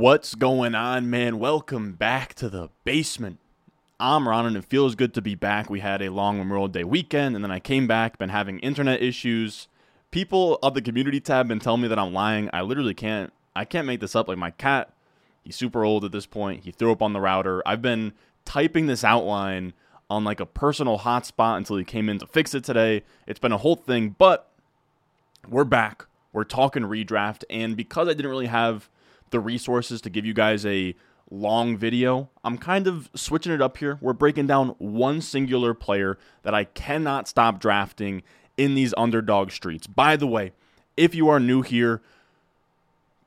What's going on, man? Welcome back to the basement. I'm Ron, and it feels good to be back. We had a long Memorial Day weekend, and then I came back, been having internet issues. People of the community tab been telling me that I'm lying. I literally can't. I can't make this up. Like my cat, he's super old at this point. He threw up on the router. I've been typing this outline on like a personal hotspot until he came in to fix it today. It's been a whole thing, but we're back. We're talking redraft, and because I didn't really have the resources to give you guys a long video, I'm kind of switching it up here. We're breaking down one singular player that I cannot stop drafting in these underdog streets. By the way, if you are new here,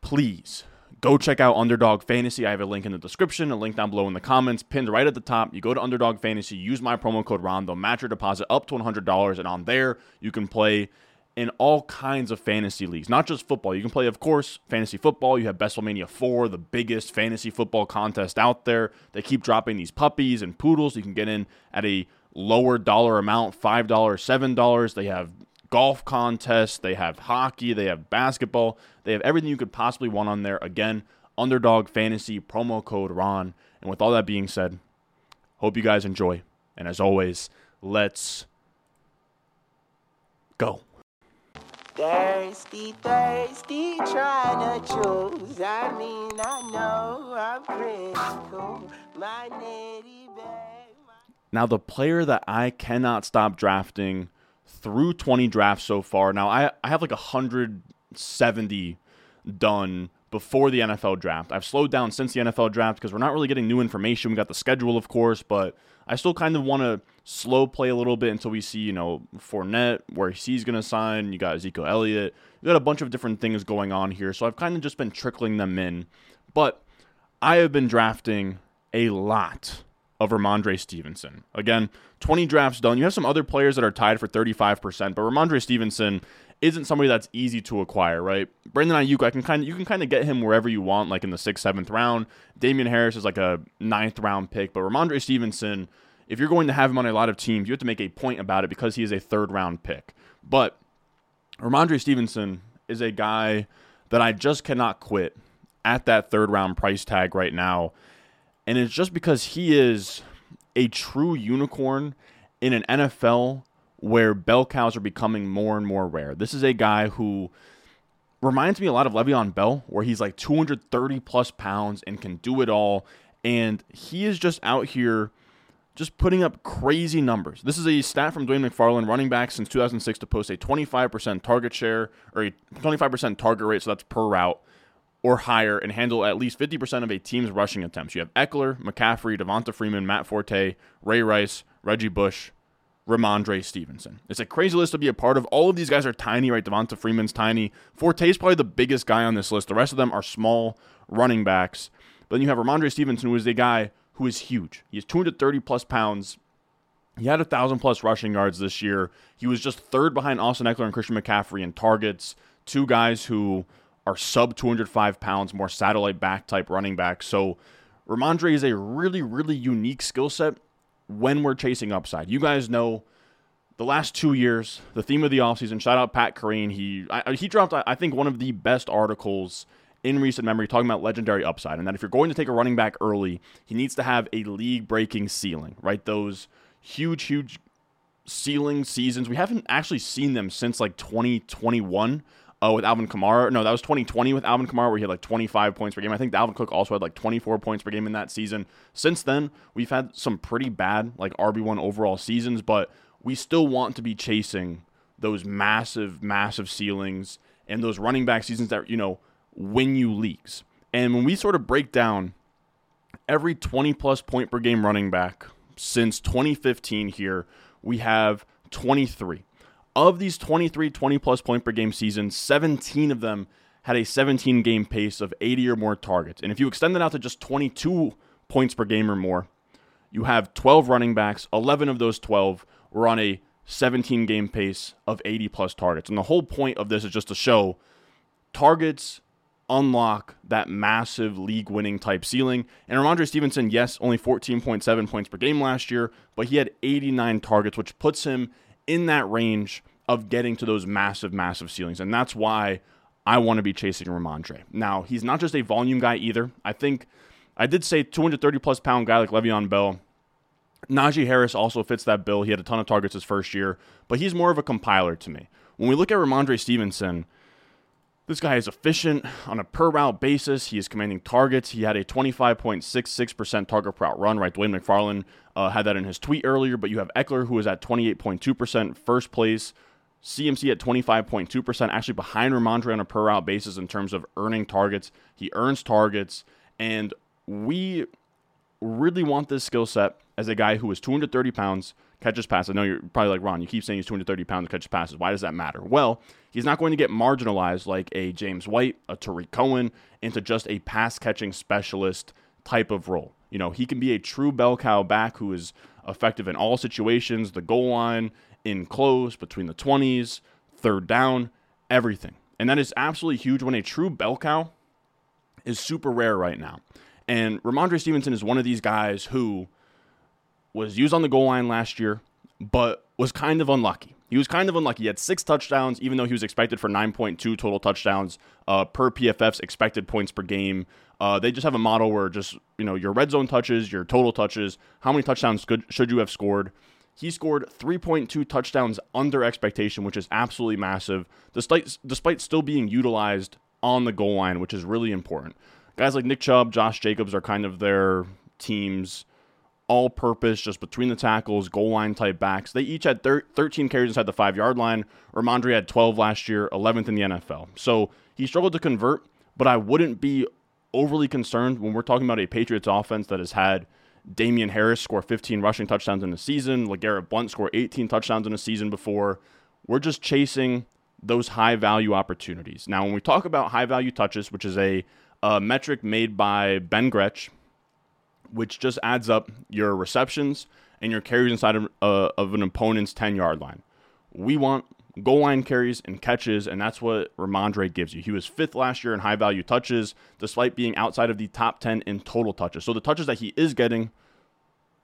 please go check out Underdog Fantasy. I have a link in the description, a link down below in the comments, pinned right at the top. You go to Underdog Fantasy, use my promo code RON, they'll match your deposit up to $100, and on there, you can play in all kinds of fantasy leagues, not just football. You can play, of course, fantasy football. You have Best Ball Mania 4, the biggest fantasy football contest out there. They keep dropping these puppies and poodles. You can get in at a lower dollar amount $5, $7. They have golf contests, they have hockey, they have basketball, they have everything you could possibly want on there. Again, Underdog Fantasy, promo code RON. And with all that being said, hope you guys enjoy. And as always, let's go. Thirsty, thirsty, trying to choose. I mean, I know I'm critical. My nitty bag. Now, the player that I cannot stop drafting through 20 drafts so far. Now, I, I have like 170 done before the NFL draft. I've slowed down since the NFL draft because we're not really getting new information. We got the schedule, of course, but I still kind of want to slow play a little bit until we see, you know, Fournette, where he's going to sign. You got Ezekiel Elliott. You got a bunch of different things going on here. So I've kind of just been trickling them in. But I have been drafting a lot of Rhamondre Stevenson. Again, 20 drafts done. You have some other players that are tied for 35%, but Rhamondre Stevenson isn't somebody that's easy to acquire, right? Brandon Aiyuk, I can kind of you can kind of get him wherever you want, like in the sixth, seventh round. Damien Harris is like a ninth round pick, but Rhamondre Stevenson, if you're going to have him on a lot of teams, you have to make a point about it because he is a third round pick. But Rhamondre Stevenson is a guy that I just cannot quit at that third round price tag right now. And it's just because he is a true unicorn in an NFL where bell cows are becoming more and more rare. This is a guy who reminds me a lot of Le'Veon Bell, where he's like 230 plus pounds and can do it all. And he is just out here just putting up crazy numbers. This is a stat from Dwain McFarland, running back since 2006 to post a 25% target share or a 25% target rate, so that's per route or higher, and handle at least 50% of a team's rushing attempts. You have Ekeler, McCaffrey, Devonta Freeman, Matt Forte, Ray Rice, Reggie Bush, Rhamondre Stevenson. It's a crazy list to be a part of. All of these guys are tiny, right? Devonta Freeman's tiny. Forte is probably the biggest guy on this list. The rest of them are small running backs. But then you have Rhamondre Stevenson, who is a guy who is huge. He is 230 plus pounds. He had a thousand plus rushing yards this year. He was just third behind Austin Ekeler and Christian McCaffrey in targets. Two guys who are sub 205 pounds, more satellite back type running back. So Rhamondre is a really, really unique skill set when we're chasing upside. You guys know the last two years, the theme of the offseason, shout out Pat Kerrane. He, I, he dropped, I think, one of the best articles in recent memory talking about legendary upside. And that if you're going to take a running back early, he needs to have a league breaking ceiling, right? Those huge, huge ceiling seasons. We haven't actually seen them since like 2021 uh, with Alvin Kamara. No, that was 2020 with Alvin Kamara, where he had like 25 points per game. I think Dalvin Cook also had like 24 points per game in that season. Since then, we've had some pretty bad like RB1 overall seasons, but we still want to be chasing those massive, massive ceilings and those running back seasons that, you know, win you leagues. And when we sort of break down every 20 plus point per game running back since 2015 here, we have 23. Of these 23 20 plus point per game seasons, 17 of them had a 17 game pace of 80 or more targets. And if you extend that out to just 22 points per game or more, you have 12 running backs. 11 of those 12 were on a 17 game pace of 80 plus targets. And the whole point of this is just to show targets unlock that massive league winning type ceiling. And Rhamondre Stevenson, yes, only 14.7 points per game last year, but he had 89 targets, which puts him in that range of getting to those massive, massive ceilings. And that's why I want to be chasing Rhamondre. Now, he's not just a volume guy either. I think I did say 230 plus pound guy like Le'Veon Bell. Najee Harris also fits that bill. He had a ton of targets his first year, but he's more of a compiler to me. When we look at Rhamondre Stevenson, this guy is efficient on a per route basis. He is commanding targets. He had a 25.66% target per route run, right? Dwain McFarland uh, had that in his tweet earlier, but you have Ekeler, who is at 28.2% first place. CMC at 25.2%, actually behind Rhamondre on a per route basis in terms of earning targets. He earns targets, and we really want this skill set as a guy who is 230 pounds, catches passes. I know you're probably like, Ron, you keep saying he's 230 pounds catches passes. Why does that matter? Well, he's not going to get marginalized like a James White, a Tarik Cohen, into just a pass catching specialist type of role. You know, he can be a true bell cow back who is effective in all situations, the goal line, in close, between the 20s, third down, everything. And that is absolutely huge when a true bell cow is super rare right now. And Rhamondre Stevenson is one of these guys who was used on the goal line last year, but was kind of unlucky. He was kind of unlucky. He had six touchdowns, even though he was expected for 9.2 total touchdowns uh, per PFF's expected points per game. Uh, they just have a model where just, you know, your red zone touches, your total touches, how many touchdowns could, should you have scored. He scored 3.2 touchdowns under expectation, which is absolutely massive, despite, despite still being utilized on the goal line, which is really important. Guys like Nick Chubb, Josh Jacobs are kind of their team's all purpose, just between the tackles, goal line type backs. They each had thir- 13 carries inside the five yard line. Rhamondre had 12 last year, 11th in the NFL. So he struggled to convert, but I wouldn't be overly concerned when we're talking about a Patriots offense that has had Damien Harris score 15 rushing touchdowns in a season, LeGarrette Blunt score 18 touchdowns in a season before. We're just chasing those high value opportunities. Now, when we talk about high value touches, which is a, a metric made by Ben Gretch, which just adds up your receptions and your carries inside of, uh, of an opponent's 10 yard line. We want goal line carries and catches, and that's what Rhamondre gives you. He was fifth last year in high value touches, despite being outside of the top 10 in total touches. So the touches that he is getting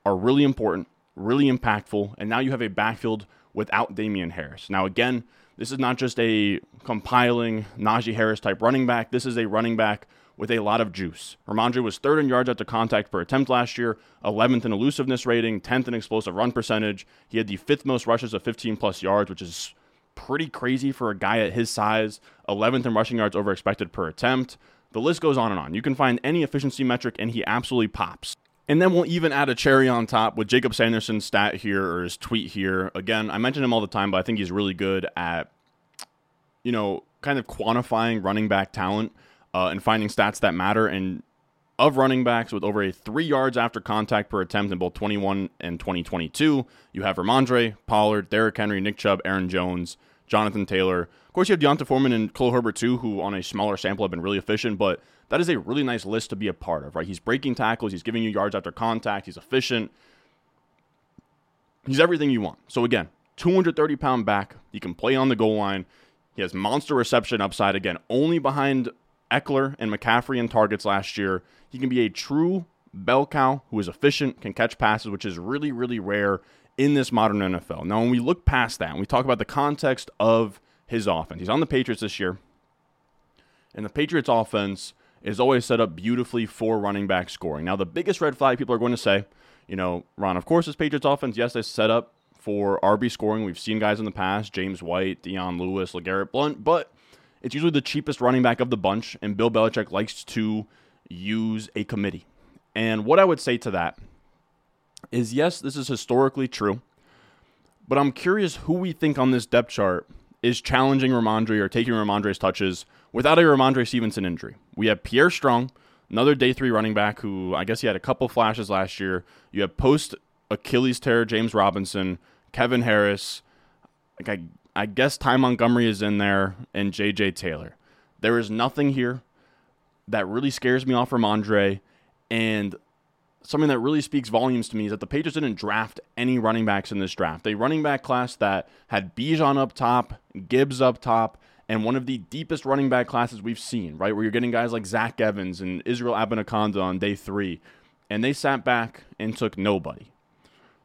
are really important, really impactful, and now you have a backfield without Damien Harris. Now, again, this is not just a compiling Najee Harris type running back. This is a running back with a lot of juice. Rhamondre was third in yards after contact per attempt last year, 11th in elusiveness rating, 10th in explosive run percentage. He had the fifth most rushes of 15 plus yards, which is pretty crazy for a guy at his size. 11th in rushing yards over expected per attempt. The list goes on and on. You can find any efficiency metric, and he absolutely pops. And then we'll even add a cherry on top with Jacob Sanderson's stat here or his tweet here. Again, I mention him all the time, but I think he's really good at, you know, kind of quantifying running back talent uh, and finding stats that matter. And of running backs with over a three yards after contact per attempt in both 21 and 2022, you have Rhamondre, Pollard, Derrick Henry, Nick Chubb, Aaron Jones, Jonathan Taylor. Of course, you have D'Onta Foreman and Khalil Herbert too, who on a smaller sample have been really efficient, but that is a really nice list to be a part of, right? He's breaking tackles, he's giving you yards after contact, he's efficient. He's everything you want. So again, 230 pound back. He can play on the goal line. He has monster reception upside again, only behind Ekeler and McCaffrey in targets last year. He can be a true bell cow who is efficient, can catch passes, which is really, really rare in this modern NFL. Now, when we look past that and we talk about the context of his offense, he's on the Patriots this year, and the Patriots offense is always set up beautifully for running back scoring. Now, the biggest red flag people are going to say, you know, Ron, of course, this Patriots offense, yes, they set up for RB scoring. We've seen guys in the past, James White, Dion Lewis, LeGarrette Blunt, but it's usually the cheapest running back of the bunch, and Bill Belichick likes to use a committee. And what I would say to that is yes, this is historically true, but I'm curious who we think on this depth chart is challenging Rhamondre or taking Rhamondre's touches without a Rhamondre Stevenson injury. We have Pierre Strong, another day three running back who I guess he had a couple flashes last year. You have post Achilles tear James Robinson, Kevin Harris. Like I I guess Ty Montgomery is in there and JJ Taylor. There is nothing here that really scares me off Rhamondre. And something that really speaks volumes to me is that the Patriots didn't draft any running backs in this draft. A running back class that had Bijan up top, Gibbs up top, and one of the deepest running back classes we've seen, right? Where you're getting guys like Zach Evans and Israel Abanikanda on day three. And they sat back and took nobody.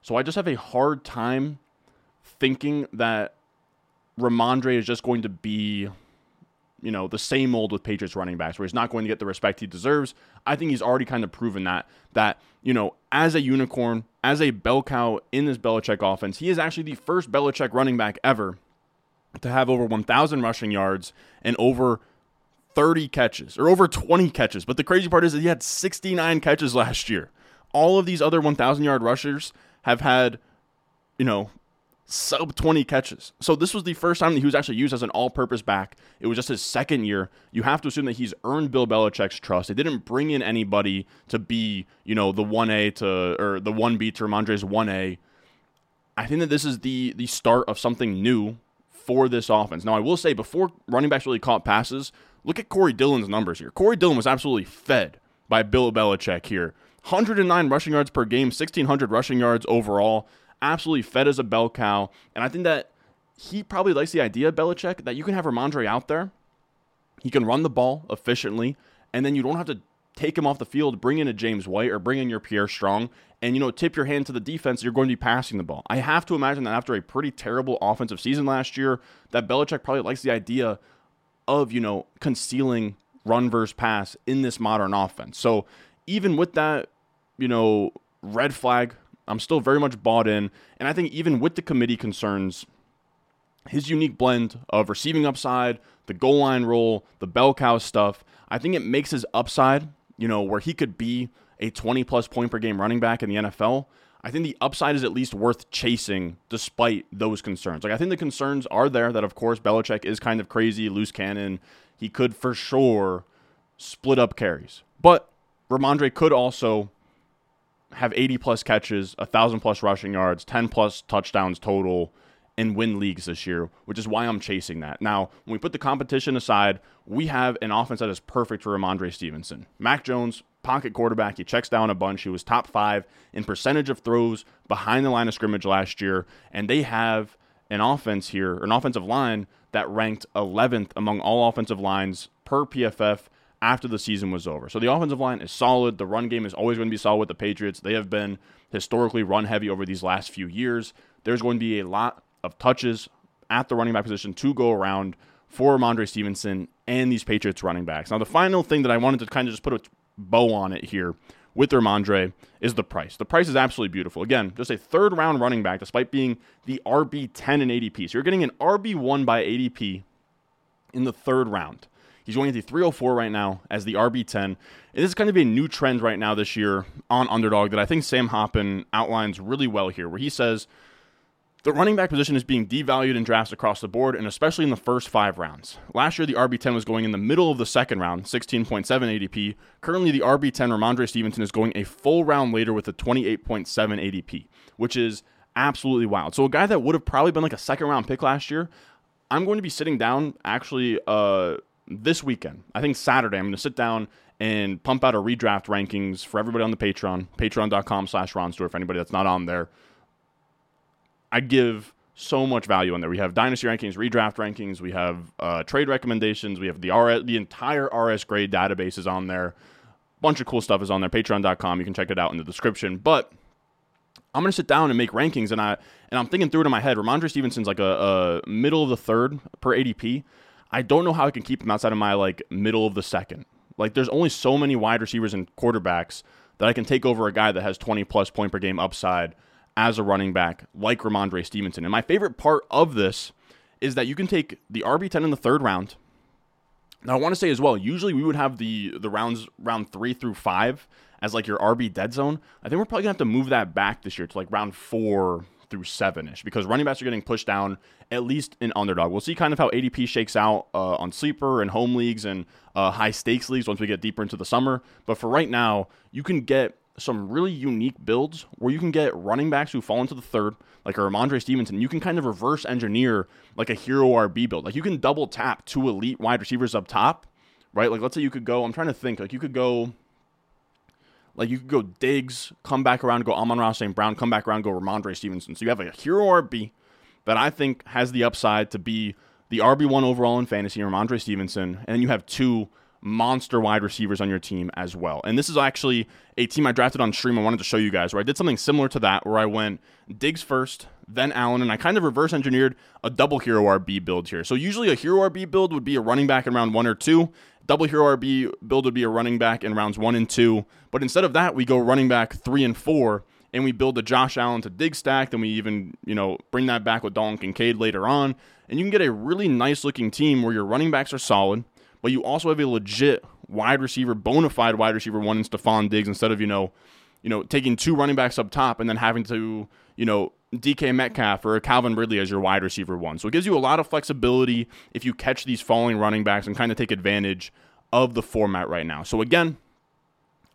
So I just have a hard time thinking that Rhamondre is just going to be you know, the same old with Patriots running backs where he's not going to get the respect he deserves. I think he's already kind of proven that that, you know, as a unicorn, as a bell cow in this Belichick offense, he is actually the first Belichick running back ever to have over 1,000 rushing yards and over 30 catches or over 20 catches. But the crazy part is that he had 69 catches last year. All of these other 1,000 yard rushers have had, you know, sub 20 catches. So this was the first time that he was actually used as an all-purpose back. It was just his second year. You have to assume that he's earned Bill Belichick's trust. They didn't bring in anybody to be, you know, the 1A to or the 1B to Rhamondre's 1A. I think that this is the the start of something new for this offense. Now, I will say before running backs really caught passes, look at Corey Dillon's numbers here. Corey Dillon was absolutely fed by Bill Belichick here. 109 rushing yards per game, 1,600 rushing yards overall. Absolutely fed as a bell cow. And I think that he probably likes the idea, Belichick, that you can have Rhamondre out there. He can run the ball efficiently, and then you don't have to take him off the field, bring in a James White or bring in your Pierre Strong, and you know tip your hand to the defense. You're going to be passing the ball. I have to imagine that after a pretty terrible offensive season last year, that Belichick probably likes the idea of you know concealing run versus pass in this modern offense. So even with that, you know, red flag, I'm still very much bought in, and I think even with the committee concerns. His unique blend of receiving upside, the goal line role, the bell cow stuff, I think it makes his upside you know, where he could be a 20 plus point per game running back in the NFL, I think the upside is at least worth chasing despite those concerns. Like, I think the concerns are there that, of course, Belichick is kind of crazy, loose cannon. He could for sure split up carries. But Rhamondre could also have 80 plus catches, 1,000 plus rushing yards, 10 plus touchdowns total, and win leagues this year, which is why I'm chasing that. Now, when we put the competition aside, we have an offense that is perfect for Rhamondre Stevenson. Mac Jones, pocket quarterback, he checks down a bunch. He was top five in percentage of throws behind the line of scrimmage last year, and they have an offense here, an offensive line that ranked 11th among all offensive lines per PFF after the season was over. So the offensive line is solid. The run game is always going to be solid with the Patriots. They have been historically run heavy over these last few years. There's going to be a lot of touches at the running back position to go around for Rhamondre Stevenson and these Patriots running backs. Now, the final thing that I wanted to kind of just put a bow on it here with Rhamondre is the price. The price is absolutely beautiful. Again, just a third round running back, despite being the RB 10 in ADP. So you're getting an RB 1 by ADP in the third round. He's going at the 304 right now as the RB 10. And this is kind of a new trend right now this year on Underdog that I think Sam Hoppen outlines really well here, where he says the running back position is being devalued in drafts across the board, and especially in the first five rounds. Last year, the RB10 was going in the middle of the second round, 16.7 ADP. Currently, the RB10 Rhamondre Stevenson is going a full round later with a 28.7 ADP, which is absolutely wild. So, a guy that would have probably been like a second round pick last year, I'm going to be sitting down actually uh, this weekend. I think Saturday, I'm going to sit down and pump out a redraft rankings for everybody on the Patreon, patreon.com slash Ron Stewart, for anybody that's not on there. I give so much value on there. We have dynasty rankings, redraft rankings, we have uh, trade recommendations, we have the RS, the entire RS grade database is on there. A Bunch of cool stuff is on there. Patreon.com. You can check it out in the description. But I'm gonna sit down and make rankings, and I and I'm thinking through it in my head. Rhamondre Stevenson's like a, a middle of the third per ADP. I don't know how I can keep him outside of my like middle of the second. Like there's only so many wide receivers and quarterbacks that I can take over a guy that has 20 plus point per game upside as a running back like Rhamondre Stevenson. And my favorite part of this is that you can take the RB10 in the third round. Now I want to say as well, usually we would have the the rounds round 3 through 5 as like your RB dead zone. I think we're probably going to have to move that back this year to like round 4 through 7ish because running backs are getting pushed down at least in underdog. We'll see kind of how ADP shakes out uh, on sleeper and home leagues and uh, high stakes leagues once we get deeper into the summer. But for right now, you can get some really unique builds where you can get running backs who fall into the third, like a Rhamondre Stevenson. You can kind of reverse engineer like a hero RB build. Like you can double tap two elite wide receivers up top, right? Like let's say you could go, I'm trying to think, like you could go, like you could go Diggs, come back around, go Amon-Ra St. Brown, come back around, go Rhamondre Stevenson. So you have a hero RB that I think has the upside to be the RB1 overall in fantasy, Rhamondre Stevenson, and then you have two monster wide receivers on your team as well. And this is actually a team I drafted on stream. I wanted to show you guys where I did something similar to that, where I went Diggs first, then Allen, and I kind of reverse engineered a double hero RB build here. So usually a hero RB build would be a running back in round one or two. Double hero RB build would be a running back in rounds one and two. But instead of that, we go running back three and four and we build a Josh Allen to Diggs stack. Then we even, you know, bring that back with Dalton Kincaid later on. And you can get a really nice looking team where your running backs are solid, but you also have a legit wide receiver, bona fide wide receiver one in Stefon Diggs instead of, you know, you know, taking two running backs up top and then having to, you know, DK Metcalf or Calvin Ridley as your wide receiver one. So it gives you a lot of flexibility if you catch these falling running backs and kind of take advantage of the format right now. So again,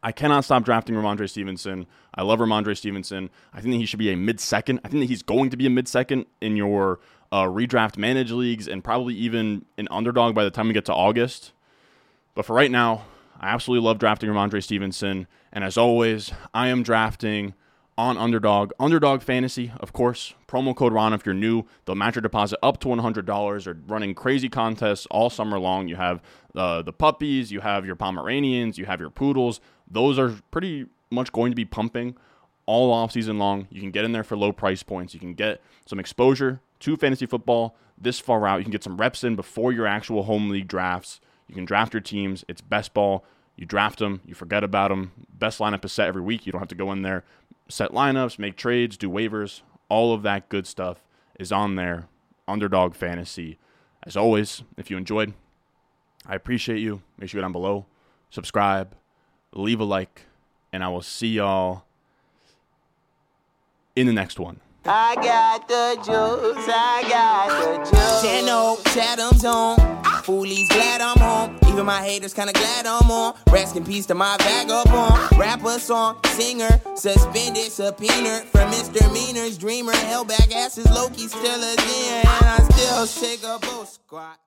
I cannot stop drafting Rhamondre Stevenson. I love Rhamondre Stevenson. I think that he should be a mid second. I think that he's going to be a mid second in your uh, redraft manage leagues and probably even an underdog by the time we get to August. But for right now, I absolutely love drafting Rhamondre Stevenson. And as always, I am drafting on Underdog. Underdog Fantasy, of course. Promo code RON if you're new. They'll match your deposit up to $100. They're running crazy contests all summer long. You have uh, the puppies, you have your Pomeranians, you have your poodles. Those are pretty much going to be pumping all off season long. You can get in there for low price points. You can get some exposure to fantasy football this far out. You can get some reps in before your actual home league drafts. You can draft your teams. It's best ball. You draft them, you forget about them. Best lineup is set every week. You don't have to go in there, set lineups, make trades, do waivers. All of that good stuff is on there. Underdog Fantasy. As always, if you enjoyed, I appreciate you. Make sure you go down below, subscribe, leave a like, and I will see y'all in the next one. I got the juice, I got the juice. Channel, Chatham's on. Foolies glad I'm home. Even my haters kinda glad I'm on. Rest in peace to my vagabond. Rapper, song, singer, suspended, subpoena from misdemeanors. Dreamer, held back asses, Loki still a zen. And I still shake a bull squat.